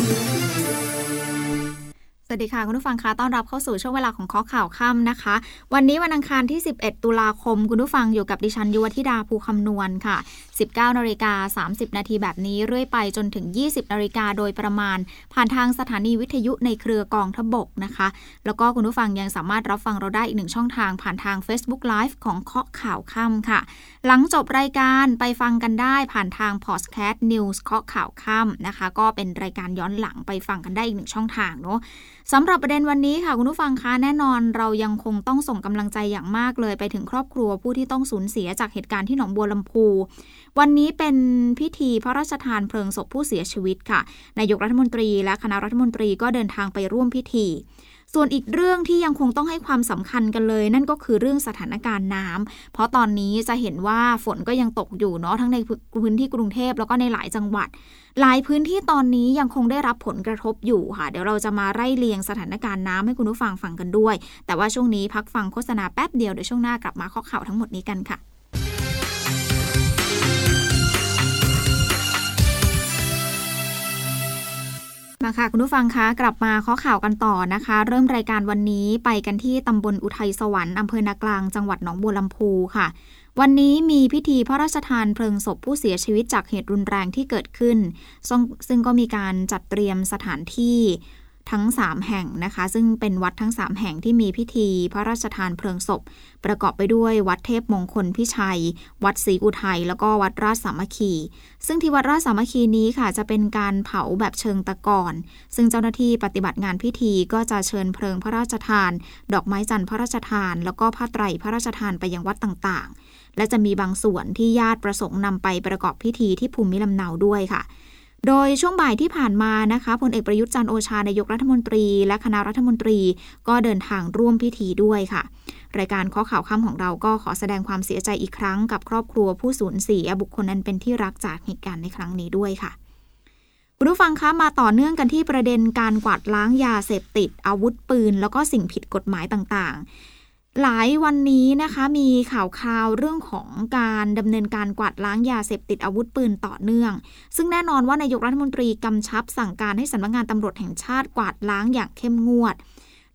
ส วัสดีค่ะคุณผู้ฟังคะต้อนรับเข้าสู่ช่วงเวลาของข้อข่าวค่ำนะคะ วันนี้วันอังคารที่ 11 ตุลาคม คุณผู้ฟังอยู่กับดิฉันยุวธิดาภูคำนวณค่ะ 19นาฬิกา30 นาทีแบบนี้เรื่อยไปจนถึง 20นาฬิกาโดยประมาณ ผ่านทางสถานีวิทยุในเครือกองทบกนะคะ แล้วก็คุณผู้ฟังยังสามารถรับฟังเราได้อีกหนึ่งช่องทาง ผ่านทาง Facebook Live ของเคาะข่าวค่ำค่ะ หลังจบรายการไปฟังกันได้ผ่านทาง Podcast News เคาะข่าวค่ำนะคะ ก็เป็นรายการย้อนหลังไปฟังกันได้อีกหนึ่งช่องทางเนาะ สำหรับประเด็นวันนี้ค่ะ คุณผู้ฟังคะแน่นอนเรายังคงต้องส่งกำลังใจอย่างมากเลย ไปถึงครอบครัวผู้ที่ต้องสูญเสียจากเหตุการณ์ที่หนองบัวลำพู วันนี้เป็นพิธีพระราชทานเพลิงศพผู้เสียชีวิตค่ะนายกรัฐมนตรีและคณะรัฐมนตรีก็เดินทางไปร่วมพิธี ส่วนอีกเรื่องที่ยังคงต้องให้ความสำคัญกันเลย นั่นก็คือเรื่องสถานการณ์น้ำเพราะตอนนี้จะเห็นว่าฝนก็ยังตกอยู่เนาะทั้งในพื้นที่กรุงเทพแล้วก็ในหลายจังหวัด หลายพื้นที่ตอนนี้ยังคงได้รับผลกระทบอยู่ค่ะ เดี๋ยวเราจะมาไล่เลียงสถานการณ์น้ำให้คุณผู้ฟังฟังกันด้วย แต่ว่าช่วงนี้พักฟังโฆษณาแป๊บเดียวเดี๋ยวช่วงหน้ากลับมาข้อข่าวทั้งหมดนี้กันค่ะมาค่ะ คุณผู้ฟังคะกลับมาข้อข่าวกันต่อนะคะ เริ่มรายการวันนี้ไปกันที่ตำบลอุทัยสวรรค์อำเภอนากลางจังหวัดหนองบัวลำพูค่ะ วันนี้มีพิธีพระราชทานเพลิงศพผู้เสียชีวิตจากเหตุรุนแรงที่เกิดขึ้นซึ่งซึ่งก็มีการจัดเตรียมสถานที่ทั้ง 3 แห่งนะคะ ซึ่งเป็นวัดทั้ง 3 แห่งที่มีพิธีพระราชทานเพลิงศพ ประกอบไปด้วยวัดเทพมงคลพิชัย วัดศรีอุทัยแล้วก็วัดราชสามัคคี ซึ่งที่วัดราชสามัคคีนี้ค่ะ จะเป็นการเผาแบบเชิงตะกอนซึ่งเจ้าหน้าที่ปฏิบัติงานพิธีก็จะเชิญเพลิงพระราชทาน ดอกไม้จันทร์พระราชทาน แล้วก็ผ้าไตรพระราชทานไปยังวัดต่างๆ และจะมีบางส่วนที่ญาติประสงค์นำไปประกอบพิธีที่ภูมิลำเนาด้วยค่ะ โดยช่วงบ่ายที่ผ่านมานะคะพลเอกประยุทธ์จันโอชานายกรัฐมนตรี และคณะรัฐมนตรีก็เดินทางร่วมพิธีด้วยค่ะ รายการข้อข่าวค่ำของเราก็ขอแสดงความเสียใจอีกครั้งกับครอบครัวผู้สูญเสียบุคคลนั้นเป็นที่รักจากเหตุการณ์ในครั้งนี้ด้วยค่ะคุณผู้ฟังคะมาต่อเนื่องกันที่ประเด็นการกวาดล้างยาเสพติด อาวุธปืน แล้วก็สิ่งผิดกฎหมายต่างๆ หลายวันนี้นะคะมีข่าวคราวเรื่องของการดำเนินการกวาดล้างยาเสพติดอาวุธปืนต่อเนื่อง ซึ่งแน่นอนว่านายกรัฐมนตรีกำชับสั่งการให้สำนักงานตำรวจแห่งชาติกวาดล้างอย่างเข้มงวด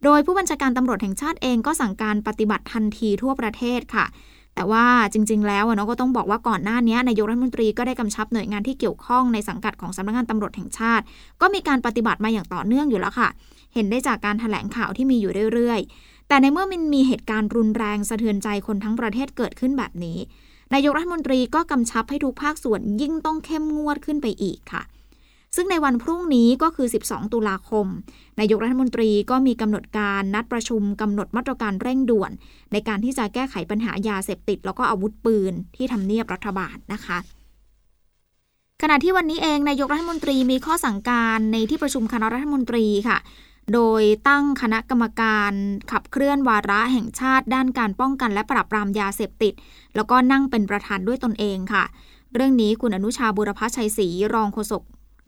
โดยผู้บัญชาการตำรวจแห่งชาติเองก็สั่งการปฏิบัติทันทีทั่วประเทศค่ะ แต่ว่าจริง ๆ แล้วเนาะก็ต้องบอกว่าก่อนหน้านี้นายกรัฐมนตรีก็ได้กำชับหน่วยงานที่เกี่ยวข้องในสังกัดของสำนักงานตำรวจแห่งชาติ ก็มีการปฏิบัติมาอย่างต่อเนื่องอยู่แล้วค่ะ เห็นได้จากการถแถลงข่าวที่มีอยู่เรื่อยๆ แต่ในเมื่อมันมีเหตุการณ์รุนแรงสะเทือนใจคนทั้งประเทศเกิดขึ้นแบบนี้ นายกรัฐมนตรีก็กำชับให้ทุกภาคส่วนยิ่งต้องเข้มงวดขึ้นไปอีกค่ะ ซึ่งในวันพรุ่งนี้ก็คือ 12 ตุลาคม นายกรัฐมนตรีก็มีกำหนดการนัดประชุมกำหนดมาตรการเร่งด่วน ในการที่จะแก้ไขปัญหายาเสพติด แล้วก็อาวุธปืนที่ทำเนียบรัฐบาลนะคะขณะที่วันนี้เองนายกรัฐมนตรีมีข้อสั่งการในที่ประชุมคณะรัฐมนตรีค่ะ โดยตั้งคณะกรรมการขับเคลื่อนวาระแห่งชาติ ด้านการป้องกันและปราบปรามยาเสพติด แล้วก็นั่งเป็นประธานด้วยตนเองค่ะ เรื่องนี้คุณอนุชาบุรพชัยศรีรองโฆษก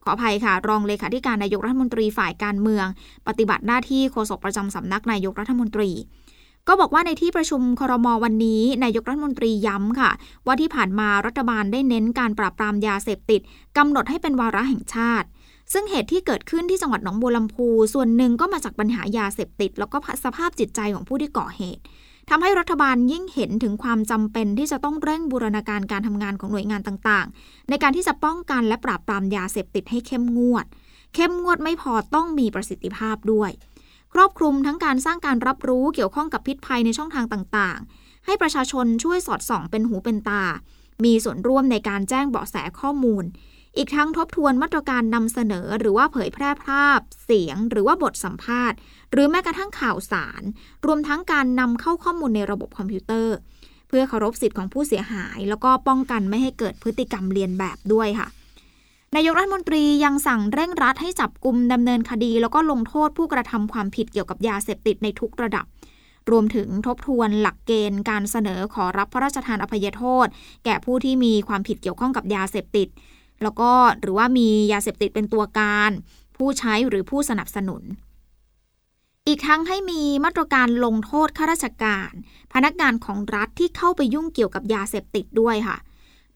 ขออภัยค่ะ รองเลขาธิการนายกรัฐมนตรีฝ่ายการเมือง ปฏิบัติหน้าที่โฆษกประจำสำนักนายกรัฐมนตรี ก็บอกว่าในที่ประชุมครมวันนี้ นายกรัฐมนตรีย้ำค่ะ ว่าที่ผ่านมารัฐบาลได้เน้นการปราบปรามยาเสพติดกำหนดให้เป็นวาระแห่งชาติ ซึ่งเหตุที่เกิดขึ้นที่จังหวัดหนองบัวลำพู ส่วนหนึ่งก็มาจากปัญหายาเสพติด แล้วก็สภาพจิตใจของผู้ที่ก่อเหตุทำให้รัฐบาลยิ่งเห็นถึงความจำเป็นที่จะต้องเร่งบูรณาการการทำงานของหน่วยงานต่างๆ ในการที่จะป้องกันและปราบปรามยาเสพติดให้เข้มงวด เข้มงวดไม่พอต้องมีประสิทธิภาพด้วย ครอบคลุมทั้งการสร้างการรับรู้เกี่ยวข้องกับพิษภัยในช่องทางต่างๆ ให้ประชาชนช่วยสอดส่องเป็นหูเป็นตา มีส่วนร่วมในการแจ้งเบาะแสข้อมูล อีกทั้งทบทวนมาตรการนำเสนอหรือว่าเผยแพร่ภาพ เสียง หรือว่าบทสัมภาษณ์ หรือแม้กระทั่งข่าวสาร รวมทั้งการนำเข้าข้อมูลในระบบคอมพิวเตอร์ เพื่อเคารพสิทธิ์ของผู้เสียหาย แล้วก็ป้องกันไม่ให้เกิดพฤติกรรมเลียนแบบด้วยค่ะนายกรัฐมนตรียังสั่งเร่งรัดให้จับกลุ่มดำเนินคดี แล้วก็ลงโทษผู้กระทำความผิดเกี่ยวกับยาเสพติดในทุกระดับ รวมถึงทบทวนหลักเกณฑ์การเสนอขอรับพระราชทานอภัยโทษ แก่ผู้ที่มีความผิดเกี่ยวข้องกับยาเสพติด แล้วก็หรือว่ามียาเสพติดเป็นตัวการ ผู้ใช้หรือผู้สนับสนุน อีกทั้งให้มีมาตรการลงโทษข้าราชการ พนักงานของรัฐที่เข้าไปยุ่งเกี่ยวกับยาเสพติดด้วยค่ะ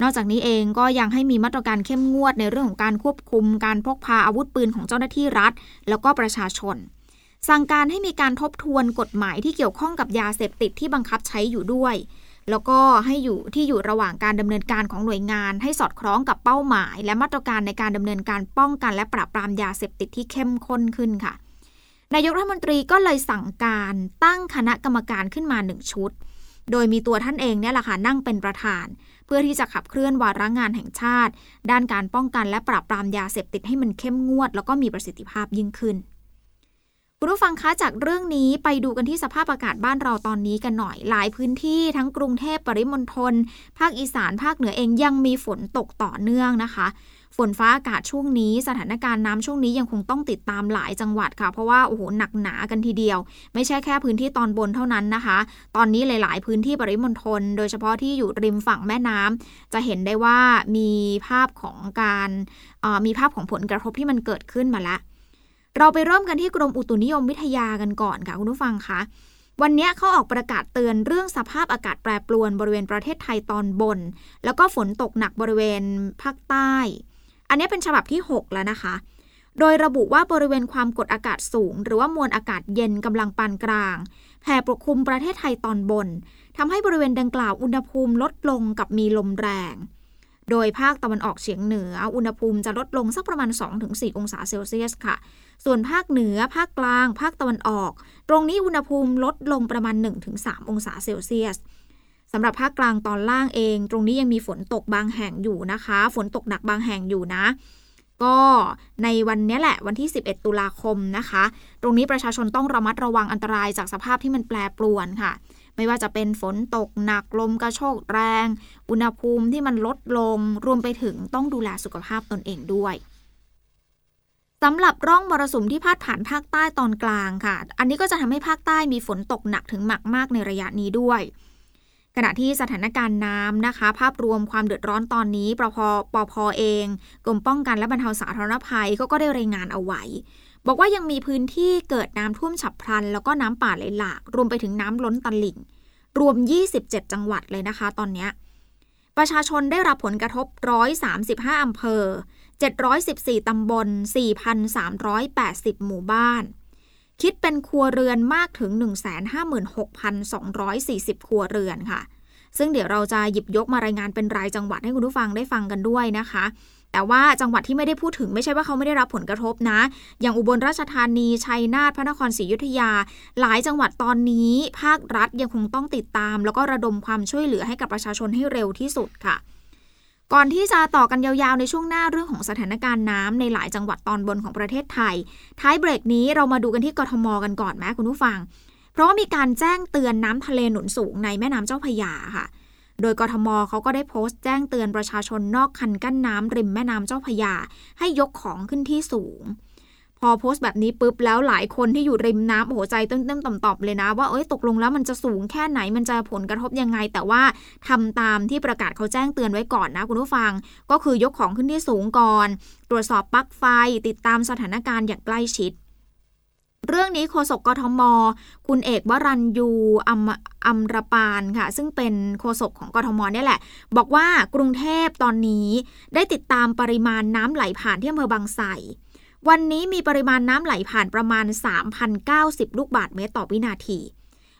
นอกจากนี้เองก็ยังให้มีมาตรการเข้มงวดในเรื่องของการควบคุม การพกพาอาวุธปืนของเจ้าหน้าที่รัฐ แล้วก็ประชาชน สั่งการให้มีการทบทวนกฎหมายที่เกี่ยวข้องกับยาเสพติดที่บังคับใช้อยู่ด้วย แล้วก็ให้อยู่ที่อยู่ระหว่างการดำเนินการของหน่วยงาน ให้สอดคล้องกับเป้าหมาย และมาตรการในการดำเนินการป้องกันและปราบปรามยาเสพติดที่เข้มข้นขึ้นค่ะ นายกรัฐมนตรีก็เลยสั่งการตั้งคณะกรรมการขึ้นมาหนึ่งชุด โดยมีตัวท่านเองเนี่ยแหละค่ะนั่งเป็นประธาน เพื่อที่จะขับเคลื่อนวาระงานแห่งชาติ ด้านการป้องกันและปราบปรามยาเสพติดให้มันเข้มงวด แล้วก็มีประสิทธิภาพยิ่งขึ้น คุณผู้ฟังคะจากเรื่องนี้ไปดูกันที่สภาพอากาศบ้านเราตอนนี้กันหน่อยหลายพื้นที่ทั้งกรุงเทพปริมณฑลภาคอีสานภาคเหนือเองยังมีฝนตกต่อเนื่องนะคะ ฝนฟ้าอากาศช่วงนี้ สถานการณ์น้ำช่วงนี้ยังคงต้องติดตามหลายจังหวัดค่ะ เพราะว่าโอ้โหหนักหนากันทีเดียว ไม่ใช่แค่พื้นที่ตอนบนเท่านั้นนะคะ ตอนนี้หลาย ๆ พื้นที่ปริมณฑลโดยเฉพาะที่อยู่ริมฝั่งแม่น้ำจะเห็นได้ว่ามีภาพของการมีภาพของผลกระทบที่มันเกิดขึ้นมาแล้ว เราไปเริ่มกันที่กรมอุตุนิยมวิทยากันก่อนค่ะคุณผู้ฟังคะวันนี้เขาออกประกาศเตือนเรื่องสภาพอากาศแปรปรวนบริเวณประเทศไทยตอนบน แล้วก็ฝนตกหนักบริเวณภาคใต้ อันนี้เป็นฉบับที่ 6 แล้วนะคะ โดยระบุว่าบริเวณความกดอากาศสูง หรือว่ามวลอากาศเย็นกำลังปานกลางแผ่ปกคลุมประเทศไทยตอนบนทำให้บริเวณดังกล่าวอุณหภูมิลดลงกับมีลมแรง โดยภาคตะวันออกเฉียงเหนือ อุณหภูมิจะลดลงสักประมาณ 2-4 องศาเซลเซียสค่ะ ส่วนภาคเหนือ ภาคกลาง ภาคตะวันออก ตรงนี้อุณหภูมิลดลงประมาณ 1-3 องศาเซลเซียสสำหรับภาคกลางตอนล่างเอง ตรงนี้ยังมีฝนตกบางแห่งอยู่นะคะ ฝนตกหนักบางแห่งอยู่นะ ก็ในวันนี้แหละวันที่ 11 ตุลาคมนะคะ ตรงนี้ประชาชนต้องระมัดระวังอันตรายจากสภาพที่มันแปรปรวนค่ะ ไม่ว่าจะเป็นฝนตกหนักลมกระโชกแรง อุณหภูมิที่มันลดลง รวมไปถึงต้องดูแลสุขภาพตนเองด้วยสำหรับร่องมรสุมที่พาดผ่านภาคใต้ตอนกลางค่ะ อันนี้ก็จะทำให้ภาคใต้มีฝนตกหนักถึงหมักมากในระยะนี้ด้วย ขณะที่สถานการณ์น้ำนะคะ ภาพรวมความเดือดร้อนตอนนี้ปพปพเอง กรมป้องกันและบรรเทาสาธารณภัยเขาก็ได้รายงานเอาไว้ บอกว่ายังมีพื้นที่เกิดน้ำท่วมฉับพลัน แล้วก็น้ำป่าไหลหลาก รวมไปถึงน้ำล้นตลิ่ง รวม 27 จังหวัดเลยนะคะ ตอนนี้ ประชาชนได้รับผลกระทบ 135 อำเภอ 714 ตำบล 4,380 หมู่บ้าน คิดเป็นครัวเรือนมากถึง 156,240 ครัวเรือนค่ะ ซึ่งเดี๋ยวเราจะหยิบยกมารายงานเป็นรายจังหวัดให้คุณผู้ฟังได้ฟังกันด้วยนะคะ แต่ว่าจังหวัดที่ไม่ได้พูดถึงไม่ใช่ว่าเขาไม่ได้รับผลกระทบนะ อย่างอุบลราชธานีชัยนาทพระนครศรีอยุธยา หลายจังหวัดตอนนี้ ภาครัฐยังคงต้องติดตาม แล้วก็ระดมความช่วยเหลือให้กับประชาชนให้เร็วที่สุดค่ะ ก่อนที่จะต่อกันยาวๆ ในช่วงหน้าเรื่องของสถานการณ์น้ำในหลายจังหวัดตอนบนของประเทศไทย ท้ายเบรกนี้เรามาดูกันที่กทมกันก่อนไหมคุณผู้ฟัง เพราะว่ามีการแจ้งเตือนน้ำทะเลหนุนสูงในแม่น้ำเจ้าพยาค่ะ โดยกทมเขาก็ได้โพสต์แจ้งเตือนประชาชนนอกคันกั้นน้ำริมแม่น้ำเจ้าพยา ให้ยกของขึ้นที่สูง พอโพสต์แบบนี้ปุ๊บแล้วหลายคนที่อยู่ริมน้ำโอ้โหใจเต้นๆต่อมๆเลยนะ ว่าเอ้ยตกลงแล้วมันจะสูงแค่ไหนมันจะผลกระทบยังไง แต่ว่าทำตามที่ประกาศเขาแจ้งเตือนไว้ก่อนนะคุณผู้ฟัง ก็คือยกของขึ้นที่สูงก่อน ตรวจสอบปลั๊กไฟติดตามสถานการณ์อย่างใกล้ชิด เรื่องนี้โฆษกกทม คุณเอกวรัญยูอัมอัมรปานค่ะ ซึ่งเป็นโฆษกของกทมนี่แหละ บอกว่ากรุงเทพตอนนี้ได้ติดตามปริมาณน้ำไหลผ่านที่อำเภอบางไทรวันนี้มีปริมาณน้ำไหลผ่านประมาณ 3,090 ลูกบาทเมตรต่อวินาที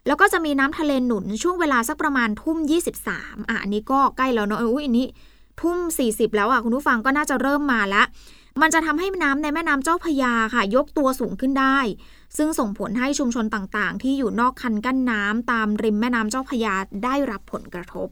แล้วก็จะมีน้ำทะเลหนุนช่วงเวลาสักประมาณทุ่ม 23อะอันนี้ก็ใกล้แล้วเนาะอุ้ยอันนี้ทุ่ม 40 แล้วอะคุณผู้ฟังก็น่าจะเริ่มมาแล้ว มันจะทำให้น้ำในแม่น้ำเจ้าพยาค่ะ ยกตัวสูงขึ้นได้ ซึ่งส่งผลให้ชุมชนต่างๆ ที่อยู่นอกคันกั้นน้ำตามริมแม่น้ำเจ้าพยาได้รับผลกระทบ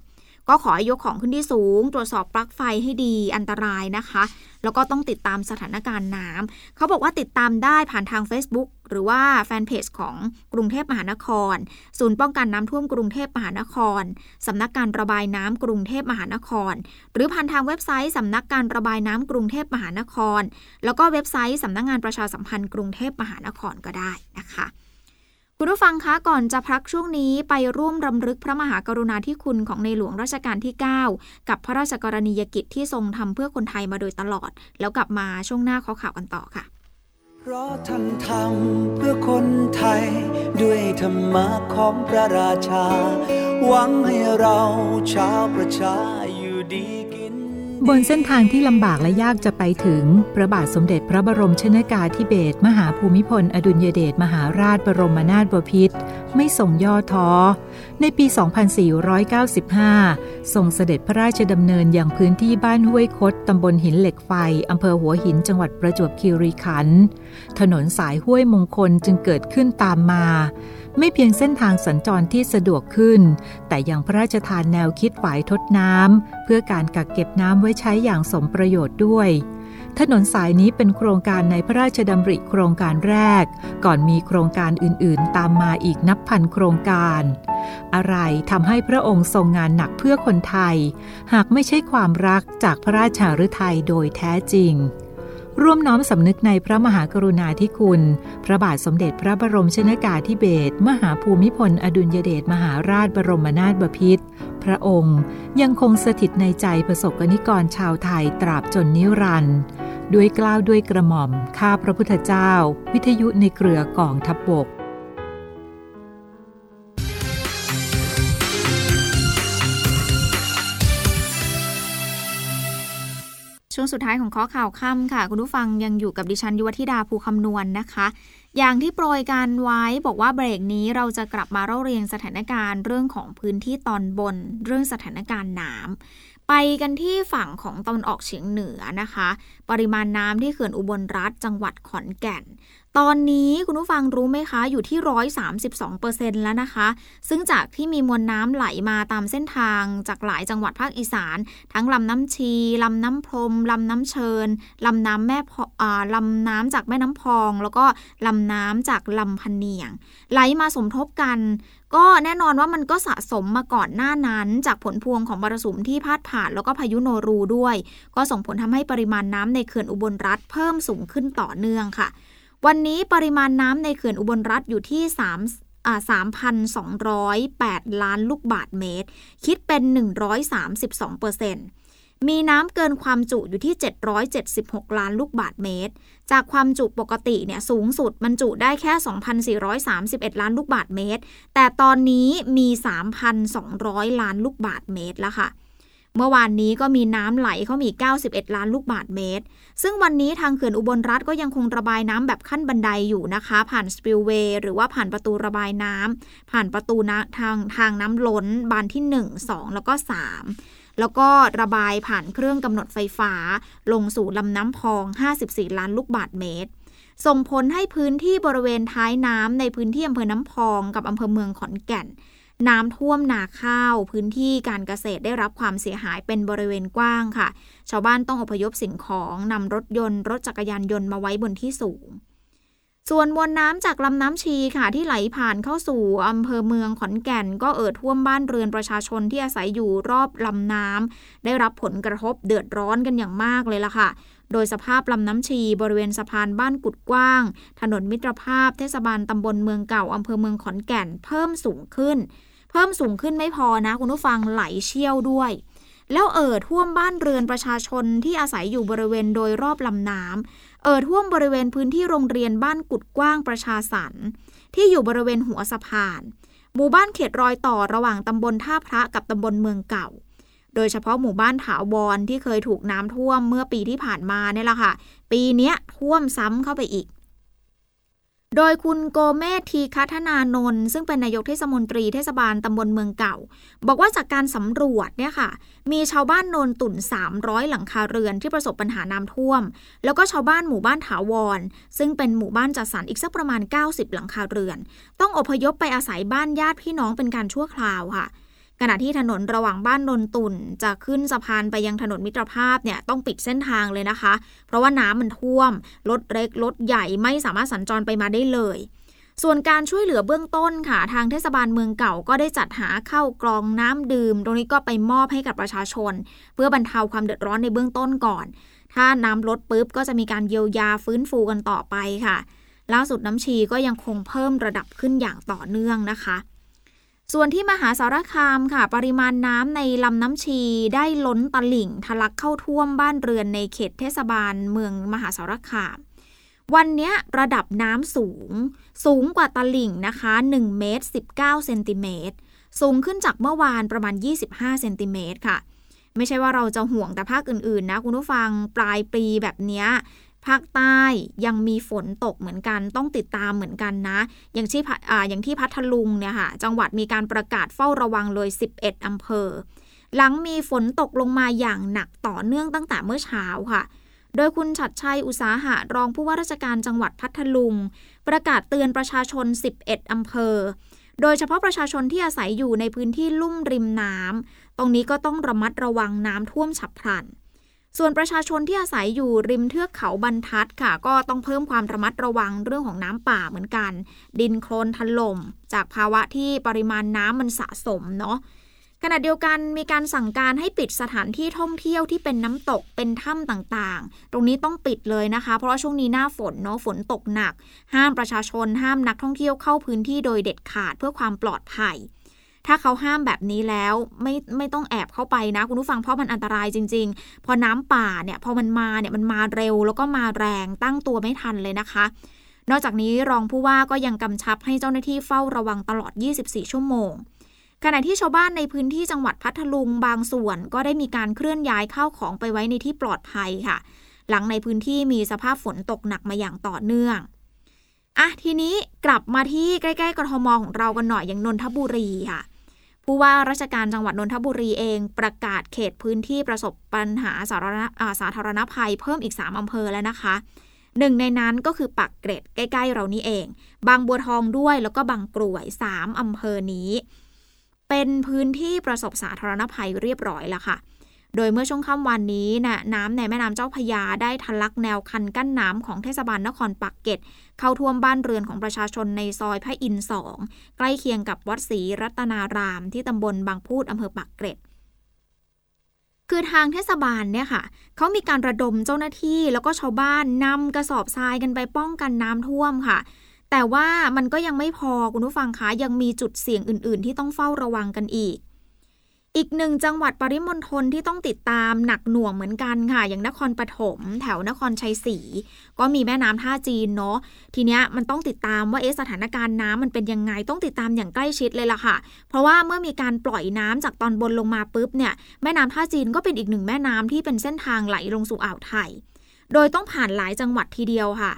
ก็ขอให้ยกของขึ้นที่สูง ตรวจสอบปลั๊กไฟให้ดีอันตรายนะคะ แล้วก็ต้องติดตามสถานการณ์น้ำเขาบอกว่าติดตามได้ผ่านทาง Facebook หรือว่าแฟนเพจของกรุงเทพมหานคร ศูนย์ป้องกันน้ำท่วมกรุงเทพมหานครสำนักการระบายน้ำกรุงเทพมหานคร หรือผ่านทางเว็บไซต์สำนักการระบายน้ำกรุงเทพมหานคร แล้วก็เว็บไซต์สำนักงานประชาสัมพันธ์กรุงเทพมหานครก็ได้นะคะ คุณผู้ฟังคะก่อนจะพักช่วงนี้ไปร่วมรำลึกพระมหากรุณาธิคุณของในหลวงรัชกาลที่ 9 กับพระราชกรณียกิจที่ทรงทำเพื่อคนไทยมาโดยตลอด แล้วกลับมาช่วงหน้าข้อข่าวกันต่อค่ะ เพราะท่านทำเพื่อคนไทย ด้วยธรรมะของพระราชา หวังให้เราชาวประชาอยู่ดี บนเส้นทางที่ลำบากและยากจะไปถึง พระบาทสมเด็จพระบรมชนากาธิเบศรมหาภูมิพล อดุลยเดชมหาราชบรมนาถบพิตรไม่ส่งย่อท้อ ในปี 2495 ทรงเสด็จพระราชดำเนินอย่างพื้นที่บ้านห้วยคดตำบลหินเหล็กไฟ อำเภอหัวหินจังหวัดประจวบคีรีขันธ์ ถนนสายห้วยมงคลจึงเกิดขึ้นตามมา ไม่เพียงเส้นทางสัญจรที่สะดวกขึ้น แต่ยังพระราชทานแนวคิดฝายทดน้ำเพื่อการกักเก็บน้ำไว้ใช้อย่างสมประโยชน์ด้วย ถนนสายนี้เป็นโครงการในพระราชดำริโครงการแรก ก่อนมีโครงการอื่นๆ ตามมาอีกนับพันโครงการ อะไรทำให้พระองค์ทรงงานหนักเพื่อคนไทย หากไม่ใช่ความรักจากพระราชาฤทัยโดยแท้จริง ร่วมน้อมสำนึกในพระมหากรุณาธิคุณ พระบาทสมเด็จพระบรมชนากาธิเบศรมหาภูมิพล อดุลยเดชมหาราชบรมนาถบพิตร พระองค์ ยังคงสถิตในใจประสบกนิกรชาวไทยตราบจนนิรันดร์ด้วยกล้าวด้วยกระหม่อมข้าพระพุทธเจ้า วิทยุในเครือกองทัพบบก ช่วงสุดท้ายของข้อข่าวค่ำค่ะ คุณผู้ฟังยังอยู่กับดิฉันยุวธิดาภูคำนวณนนะคะ อย่างที่โปรยการไว้บอกว่าเบรกนี้เราจะกลับมาเล่าเรียงสถานการณ์เรื่องของพื้นที่ตอนบน เรื่องสถานการณ์น้ำไปกันที่ฝั่งของตอนออกเฉียงเหนือนะคะ ปริมาณน้ำที่เขื่อนอุบลรัฐจังหวัดขอนแก่น ตอนนี้คุณผู้ฟังรู้ไหมคะ อยู่ที่132%แล้วนะคะ ซึ่งจากที่มีมวลน้ำไหลมาตามเส้นทางจากหลายจังหวัดภาคอีสาน ทั้งลำน้ำชีลำน้ำพรมลำน้ำเชิญลำน้ำแม่พออ่าลำน้ำจากแม่น้ำพอง แล้วก็ลำน้ำจากลำพันเนียง ไหลมาสมทบกันก็แน่นอนว่ามันก็สะสมมาก่อนหน้านั้น จากผลพวงของมรสุมที่พาดผ่านแล้วก็พายุโนรูด้วย ก็ส่งผลทำให้ปริมาณน้ำในเขื่อนอุบลรัฐเพิ่มสูงขึ้นต่อเนื่องค่ะ วันนี้ปริมาณน้ำในเขื่อนอุบลรัฐอยู่ที่3อ่า3,208 ล้านลูกบาศก์เมตร คิดเป็น 132เปอร์เซ็นต์มีน้ำเกินความจุอยู่ที่ 776 ล้านลูกบาศก์เมตร จากความจุปกติเนี่ยสูงสุดมันจุได้แค่ 2,431 ล้านลูกบาศก์เมตร แต่ตอนนี้มี 3,200 ล้านลูกบาศก์เมตรแล้วค่ะ เมื่อวานนี้ก็มีน้ำไหลเข้ามา 91 ล้านลูกบาศก์เมตร ซึ่งวันนี้ทางเขื่อนอุบลรัตน์ก็ยังคงระบายน้ำแบบขั้นบันไดอยู่นะคะ ผ่าน spillway หรือว่าผ่านประตูระบายน้ำผ่านประตูทางทางน้ำล้นบานที่ 1 2 แล้วก็ 3 แล้วก็ระบายผ่านเครื่องกำหนดไฟฟ้า ลงสู่ลำน้ำพอง 54 ล้านลูกบาทเมตรส่งผลให้พื้นที่บริเวณท้ายน้ำในพื้นที่อำเภอน้ำพองกับอำเภอเมืองขอนแก่น น้ำท่วมนาข้าว พื้นที่การเกษตรได้รับความเสียหายเป็นบริเวณกว้างค่ะ ชาวบ้านต้องอพยพสิ่งของนำรถยนต์ รถจักรยานยนต์มาไว้บนที่สูง ส่วนมวลน้ำจากลำน้ำชีค่ะที่ไหลผ่านเข้าสู่อำเภอเมืองขอนแก่น ก็เอ่อท่วมบ้านเรือนประชาชนที่อาศัยอยู่รอบลำน้ำได้รับผลกระทบเดือดร้อนกันอย่างมากเลยล่ะค่ะโดยสภาพลำน้ำชีบริเวณสะพานบ้านกุดกว้าง ถนนมิตรภาพเทศบาลตำบลเมืองเก่าอำเภอเมืองขอนแก่นเพิ่มสูงขึ้น เพิ่มสูงขึ้นไม่พอนะ คุณผู้ฟังไหลเชี่ยวด้วย แล้วเอ่อท่วมบ้านเรือนประชาชนที่อาศัยอยู่บริเวณโดยรอบลำน้ำเอ่อท่วมบริเวณพื้นที่โรงเรียนบ้านกุดกว้างประชาสรรที่อยู่บริเวณหัวสะพาน หมู่บ้านเขตรอยต่อระหว่างตำบลท่าพระกับตำบลเมืองเก่า โดยเฉพาะหมู่บ้านถาวรที่เคยถูกน้ำท่วมเมื่อปีที่ผ่านมาเนี่ยแหละค่ะ ปีนี้ท่วมซ้ำเข้าไปอีก โดยคุณโกเมธทีคัฒนานนท์ซึ่งเป็นนายกเทศมนตรีเทศบาลตำบลเมืองเก่า บอกว่าจากการสำรวจเนี่ยค่ะ มีชาวบ้านโนนตุ่น 300 หลังคาเรือนที่ประสบปัญหาน้ำท่วม แล้วก็ชาวบ้านหมู่บ้านถาวร ซึ่งเป็นหมู่บ้านจัดสรรอีกสักประมาณ 90 หลังคาเรือน ต้องอพยพไปอาศัยบ้านญาติพี่น้องเป็นการชั่วคราวค่ะ ขณะที่ถนนระหว่างบ้านนนตุ่น จะขึ้นสะพานไปยังถนนมิตรภาพเนี่ยต้องปิดเส้นทางเลยนะคะ เพราะว่าน้ำมันท่วมรถเล็กรถใหญ่ไม่สามารถสัญจรไปมาได้เลย ส่วนการช่วยเหลือเบื้องต้นค่ะ ทางเทศบาลเมืองเก่าก็ได้จัดหาเข้ากรองน้ำดื่ม ตรงนี้ก็ไปมอบให้กับประชาชน เพื่อบรรเทาความเดือดร้อนในเบื้องต้นก่อน ถ้าน้ำลดปุ๊บก็จะมีการเยียวยาฟื้นฟูกันต่อไปค่ะล่าสุดน้ำชีก็ยังคงเพิ่มระดับขึ้นอย่างต่อเนื่องนะคะ ส่วนที่มหาสารคามค่ะ ปริมาณน้ำในลำน้ำชีได้ล้นตลิ่งทะลักเข้าท่วมบ้านเรือนในเขตเทศบาลเมืองมหาสารคาม วันนี้ระดับน้ำสูง สูงกว่าตลิ่งนะคะ1เมตร19เซนติเมตรสูงขึ้นจากเมื่อวานประมาณ 25เซนติเมตรค่ะ ไม่ใช่ว่าเราจะห่วงแต่ภาคอื่นๆนะคุณผู้ฟังปลายปีแบบนี้ ภาคใต้ยังมีฝนตกเหมือนกันต้องติดตามเหมือนกันนะ อย่างที่ออย่างที่พัทลุงเนี่ยค่ะ จังหวัดมีการประกาศเฝ้าระวังเลย 11 อำเภอ หลังมีฝนตกลงมาอย่างหนักต่อเนื่องตั้งแต่เมื่อเช้าค่ะ โดยคุณชัดชัยอุตสาหะรองผู้ว่าราชการจังหวัดพัทลุง ประกาศเตือนประชาชน 11 อำเภอ โดยเฉพาะประชาชนที่อาศัยอยู่ในพื้นที่ลุ่มริมน้ำตรงนี้ก็ต้องระมัดระวังน้ำท่วมฉับพลัน ส่วนประชาชนที่อาศัยอยู่ริมเทือกเขาบรรทัดค่ะ ก็ต้องเพิ่มความระมัดระวังเรื่องของน้ำป่าเหมือนกัน ดินโคลนถล่ม จากภาวะที่ปริมาณน้ำมันสะสมเนาะขณะเดียวกันมีการสั่งการให้ปิดสถานที่ท่องเที่ยวที่เป็นน้ำตกเป็นถ้ำต่างๆ ตรงนี้ต้องปิดเลยนะคะ เพราะว่าช่วงนี้หน้าฝนเนาะฝนตกหนัก ห้ามประชาชนห้ามนักท่องเที่ยวเข้าพื้นที่โดยเด็ดขาดเพื่อความปลอดภัย ถ้าเขาห้ามแบบนี้แล้วไม่ไม่ต้องแอบเข้าไปนะ คุณผู้ฟังเพราะมันอันตรายจริง ๆ พอน้ำป่าเนี่ยพอมันมาเนี่ยมันมาเร็ว แล้วก็มาแรงตั้งตัวไม่ทันเลยนะคะ นอกจากนี้รองผู้ว่าก็ยังกำชับให้เจ้าหน้าที่เฝ้าระวังตลอด 24 ชั่วโมงขณะที่ชาวบ้านในพื้นที่จังหวัดพัทลุงบางส่วนก็ได้มีการเคลื่อนย้ายเข้าของไปไว้ในที่ปลอดภัยค่ะ หลังในพื้นที่มีสภาพฝนตกหนักมาอย่างต่อเนื่องอะทีนี้กลับมาที่ใกล้ ๆกรทมของเรากันหน่อยอย่างนนทบุรีค่ะ ผู้ว่าราชการจังหวัดนนทบุรีเองประกาศเขตพื้นที่ประสบปัญหาสาธารณสาธารณภัยเพิ่มอีก 3 อำเภอแล้วนะคะหนึ่งในนั้นก็คือปักเกร็ดใกล้ ๆ เรานี่เอง บางบัวทองด้วยแล้วก็บางกรวย 3 อำเภอนี้ เป็นพื้นที่ประสบสาธารณภัยเรียบร้อยแล้วค่ะ โดยเมื่อช่วงค่ำวันนี้นะน้ำในแม่น้ำเจ้าพยาได้ทะลักแนวคันกั้นน้ำของเทศบาลนครปักเกร็ดเข้าท่วมบ้านเรือนของประชาชนในซอยพระอินทร์สองใกล้เคียงกับวัดศรีรัตนาราม ที่ตำบลบางพูดอำเภอปักเกร็ดคือทางเทศบาลเนี่ยค่ะเขามีการระดมเจ้าหน้าที่แล้วก็ชาวบ้านนำกระสอบทรายกันไปป้องกันน้ำท่วมค่ะ แต่ว่ามันก็ยังไม่พอคุณผู้ฟังคะยังมีจุดเสี่ยงอื่น ๆ ที่ต้องเฝ้าระวังกันอีก อีกหนึ่งจังหวัดปริมณฑลที่ต้องติดตามหนักหน่วงเหมือนกันค่ะ อย่างนครปฐมแถวนครชัยศรีก็มีแม่น้ำท่าจีนเนาะทีเนี้ยมันต้องติดตามว่าเอ๊สถานการณ์น้ำมันเป็นยังไงต้องติดตามอย่างใกล้ชิดเลยล่ะค่ะ เพราะว่าเมื่อมีการปล่อยน้ำจากตอนบนลงมาปุ๊บเนี่ยแม่น้ำท่าจีนก็เป็นอีกหนึ่งแม่น้ำที่เป็นเส้นทางไหลลงสู่อ่าวไทย โดยต้องผ่านหลายจังหวัดทีเดียวค่ะ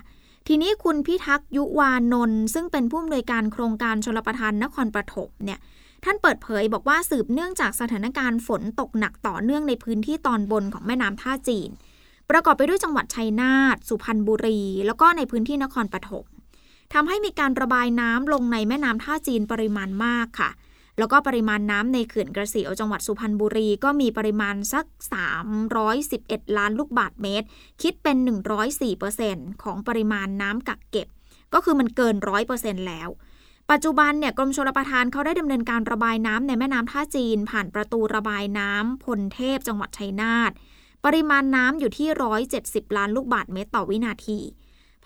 ทีนี้คุณพิทักษ์ยุวานนท์ซึ่งเป็นผู้อำนวยการโครงการชลประทานนครปฐมเนี่ย ท่านเปิดเผยบอกว่าสืบเนื่องจากสถานการณ์ฝนตกหนักต่อเนื่องในพื้นที่ตอนบนของแม่น้ำท่าจีน ประกอบไปด้วยจังหวัดชัยนาทสุพรรณบุรี แล้วก็ในพื้นที่นครปฐมทำให้มีการระบายน้ำลงในแม่น้ำท่าจีนปริมาณมากค่ะ แล้วก็ปริมาณน้ำในเขื่อนกระสียวจังหวัดสุพรรณบุรีก็มีปริมาณสัก 311 ล้านลูกบาทเมตร คิดเป็น 104%ของปริมาณน้ำกักเก็บ ก็คือมันเกิน 100%แล้ว ปัจจุบันเนี่ยกรมชลประทานเขาได้ดำเนินการระบายน้ำในแม่น้ำท่าจีน ผ่านประตูระบายน้ำพลเทพจังหวัดชัยนาทปริมาณน้ำอยู่ที่ 170 ล้านลูกบาทเมตรต่อวินาที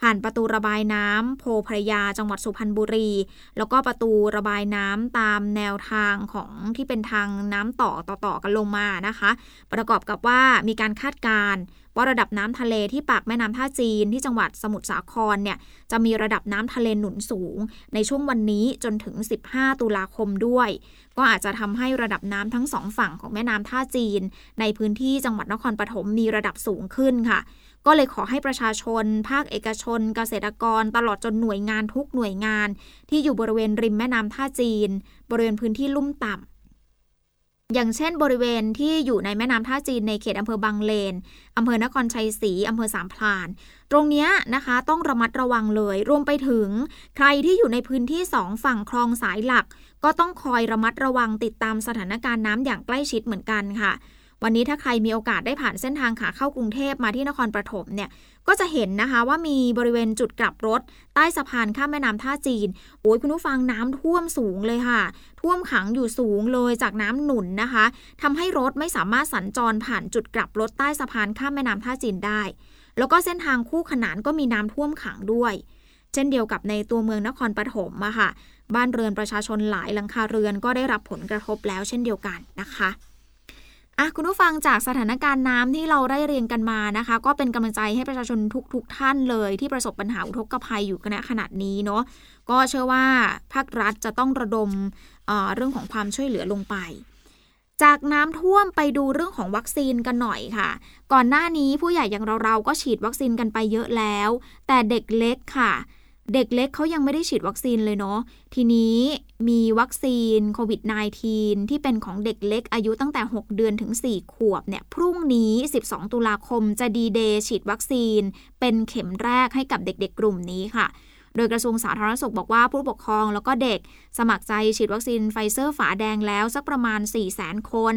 ผ่านประตูระบายน้ำโพพระยาจังหวัดสุพรรณบุรี แล้วก็ประตูระบายน้ำตามแนวทางของที่เป็นทางน้ำต่อต่อๆกันลงมานะคะ ประกอบกับว่ามีการคาดการณ์ว่าระดับน้ำทะเลที่ปากแม่น้ำท่าจีนที่จังหวัดสมุทรสาครเนี่ยจะมีระดับน้ำทะเลหนุนสูง ในช่วงวันนี้จนถึง 15 ตุลาคมด้วย ก็อาจจะทำให้ระดับน้ำทั้งสองฝั่งของแม่น้ำท่าจีน ในพื้นที่จังหวัดนครปฐมมีระดับสูงขึ้นค่ะ ก็เลยขอให้ประชาชน ภาคเอกชน เกษตรกร ตลอดจนหน่วยงานทุกหน่วยงาน ที่อยู่บริเวณริมแม่น้ำท่าจีน บริเวณพื้นที่ลุ่มต่ำอย่างเช่นบริเวณที่อยู่ในแม่น้ำท่าจีนในเขตอำเภอบางเลนอำเภอนครชัยศรีอำเภอสามพราน ตรงนี้นะคะต้องระมัดระวังเลย รวมไปถึง ใครที่อยู่ในพื้นที่สองฝั่งคลองสายหลัก ก็ต้องคอยระมัดระวังติดตามสถานการณ์น้ำอย่างใกล้ชิดเหมือนกันค่ะ วันนี้ถ้าใครมีโอกาสได้ผ่านเส้นทางขาเข้ากรุงเทพมาที่นครปฐมเนี่ยก็จะเห็นนะคะว่ามีบริเวณจุดกลับรถ ใต้สะพานข้ามแม่น้ำท่าจีนโอ้ยคุณผู้ฟังน้ำท่วมสูงเลยค่ะ ท่วมขังอยู่สูงเลยจากน้ำหนุนนะคะทำให้รถไม่สามารถสัญจรผ่านจุดกลับรถใต้สะพานข้ามแม่น้ำท่าจีนได้ แล้วก็เส้นทางคู่ขนานก็มีน้ำท่วมขังด้วย เช่นเดียวกับในตัวเมืองนครปฐมอะค่ะ บ้านเรือนประชาชนหลายหลังคาเรือนก็ได้รับผลกระทบแล้วเช่นเดียวกันนะคะ อะคุณผู้ฟังจากสถานการณ์น้ำที่เราได้เรียงกันมานะคะ ก็เป็นกำลังใจให้ประชาชนทุกๆทท่านเลย ที่ประสบปัญหาอุทกภัยอยู่ณขณะนี้เนาะก็เชื่อว่าภาครัฐจะต้องระดมเรื่องของความช่วยเหลือลงไป จากน้ำท่วมไปดูเรื่องของวัคซีนกันหน่อยค่ะ ก่อนหน้านี้ผู้ใหญ่อย่างเราๆก็ฉีดวัคซีนกันไปเยอะแล้ว แต่เด็กเล็กค่ะ เด็กเล็กเขายังไม่ได้ฉีดวัคซีนเลยเนาะ ทีนี้มีวัคซีนโควิด -19 ที่เป็นของเด็กเล็กอายุตั้งแต่ 6 เดือนถึง 4 ขวบเนี่ย พรุ่งนี้ 12 ตุลาคมจะดีเดย์ฉีดวัคซีน เป็นเข็มแรกให้กับเด็กๆกลุ่มนี้ค่ะ โดยกระทรวงสาธารณสุขบอกว่าผู้ปกครองแล้วก็เด็กสมัครใจฉีดวัคซีนไฟเซอร์ฝาแดงแล้วสักประมาณ 4 0 0 0 0 0 คน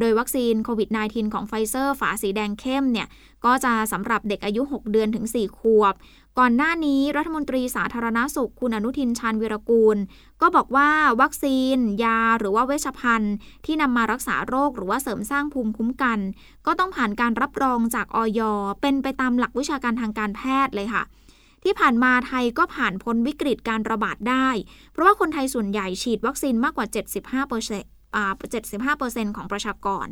โดยวัคซีนโควิด -19 ของไฟเซอร์ฝาสีแดงเข้มเนี่ยก็จะสำหรับเด็กอายุ 6 เดือนถึง 4 ขวบ ก่อนหน้านี้รัฐมนตรีสาธารณสุขคุณอนุทินชาญวีรกูล ก็บอกว่าวัคซีน ยาหรือว่าเวชภัณฑ์ ที่นำมารักษาโรคหรือว่าเสริมสร้างภูมิคุ้มกัน ก็ต้องผ่านการรับรองจากออยเป็นไปตามหลักวิชาการทางการแพทย์เลยค่ะ ที่ผ่านมาไทยก็ผ่านพ้นวิกฤตการระบาดได้ เพราะว่าคนไทยส่วนใหญ่ฉีดวัคซีนมากกว่า 75%อ75%ของประชากร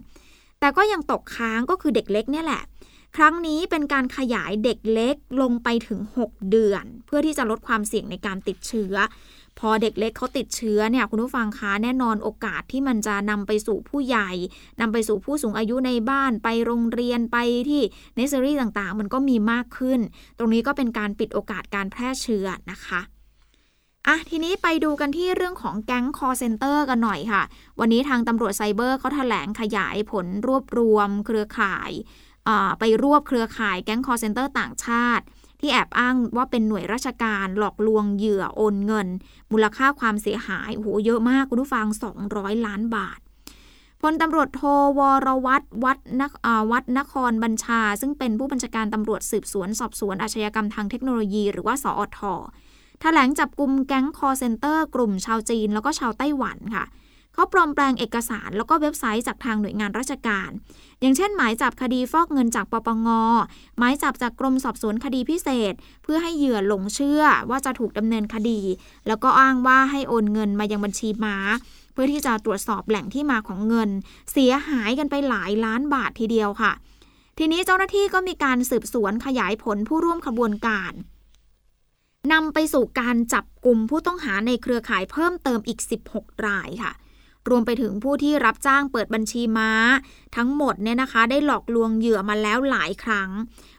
แต่ก็ยังตกค้างก็คือเด็กเล็กเนี่ยแหละ ครั้งนี้เป็นการขยายเด็กเล็กลงไปถึง 6 เดือน เพื่อที่จะลดความเสี่ยงในการติดเชื้อ พอเด็กเล็กเขาติดเชื้อเนี่ยคุณผู้ฟังคะแน่นอนโอกาสที่มันจะนำไปสู่ผู้ใหญ่นำไปสู่ผู้สูงอายุในบ้านไปโรงเรียนไปที่เนสเซอรี่ต่างๆ มันก็มีมากขึ้น ตรงนี้ก็เป็นการปิดโอกาสการแพร่เชื้อนะคะอะทีนี้ไปดูกันที่เรื่องของแก๊ง call center กันหน่อยค่ะ วันนี้ทางตำรวจไซเบอร์เขาแถลงขยายผลรวบรวมเครือข่าย ไปรวบเครือข่ายแก๊ง call center ต่างชาติ ที่แอบอ้างว่าเป็นหน่วยราชการหลอกลวงเหยื่อโอนเงิน มูลค่าความเสียหายโอ้โหเยอะมากคุณผู้ฟัง 200 ล้านบาทพลตำรวจโทวรวัตรวัดนวัดนครบัญชา ซึ่งเป็นผู้บัญชาการตำรวจสืบสวน สอบสวนอาชญากรรมทางเทคโนโลยี หรือว่าสอทแถลงจับกลุ่มแก๊งคอร์เซนเตอร์ กลุ่มชาวจีน แล้วก็ชาวไต้หวันค่ะ เขาปลอมแปลงเอกสาร แล้วก็เว็บไซต์จากทางหน่วยงานราชการ อย่างเช่น หมายจับคดีฟอกเงินจากปปง หมายจับจากกรมสอบสวนคดีพิเศษ เพื่อให้เหยื่อหลงเชื่อว่าจะถูกดำเนินคดี แล้วก็อ้างว่าให้โอนเงินมายังบัญชีม้า เพื่อที่จะตรวจสอบแหล่งที่มาของเงิน เสียหายกันไปหลายล้านบาททีเดียวค่ะ ทีนี้เจ้าหน้าที่ก็มีการสืบสวนขยายผลผู้ร่วมขบวนการนำไปสู่การจับกลุ่มผู้ต้องหาในเครือข่ายเพิ่มเติมอีก 16 รายค่ะ รวมไปถึงผู้ที่รับจ้างเปิดบัญชีม้า ทั้งหมดเนี่ยนะคะ ได้หลอกลวงเหยื่อมาแล้วหลายครั้ง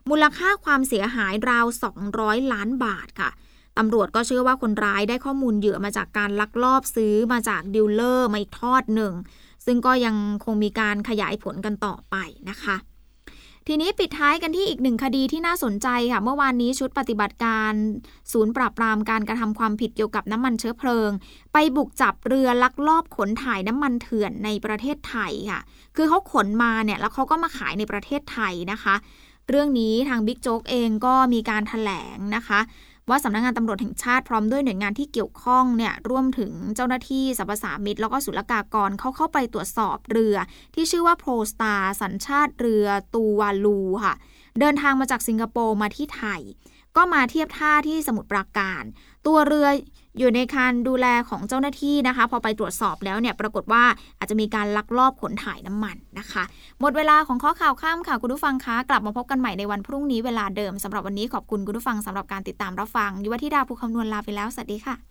มูลค่าความเสียหายราว 200 ล้านบาทค่ะตำรวจก็เชื่อว่าคนร้ายได้ข้อมูลเหยื่อมาจากการลักลอบซื้อมาจาก dealer มาอีกทอดหนึ่ง ซึ่งก็ยังคงมีการขยายผลกันต่อไปนะคะ ทีนี้ปิดท้ายกันที่อีกหนึ่งคดีที่น่าสนใจค่ะ เมื่อวานนี้ชุดปฏิบัติการ ศูนย์ปราบปรามการกระทำความผิดเกี่ยวกับน้ำมันเชื้อเพลิง ไปบุกจับเรือลักลอบขนถ่ายน้ำมันเถื่อนในประเทศไทยค่ะ คือเขาขนมาเนี่ยแล้วเขาก็มาขายในประเทศไทยนะคะ เรื่องนี้ทางบิ๊กโจ๊กเองก็มีการถแถลงนะคะ ว่าสำนักงงานตำรวจแห่งชาติพร้อมด้วยหน่วยงานที่เกี่ยวข้องเนี่ยร่วมถึงเจ้าหน้าที่สรรพสามิตแล้วก็ศุลกากรเขาเข้าไปตรวจสอบเรือ ที่ชื่อว่าโพรสตาสัญชาติเรือตูวาลูค่ะ เดินทางมาจากสิงคโปร์มาที่ไทย ก็มาเทียบท่าที่สมุทรปราการ ตัวเรือ อยู่ในการดูแลของเจ้าหน้าที่นะคะ พอไปตรวจสอบแล้วเนี่ยปรากฏว่าอาจจะมีการลักลอบขนถ่ายน้ำมันนะคะ หมดเวลาของข้อข่าวข้ามค่ะคุณผู้ฟังคะกลับมาพบกันใหม่ในวันพรุ่งนี้เวลาเดิมสำหรับวันนี้ขอบคุณคุณผู้ฟังสำหรับการติดตามรับฟังยุวธิดาภูคำนวณลาไปแล้วสวัสดีค่ะ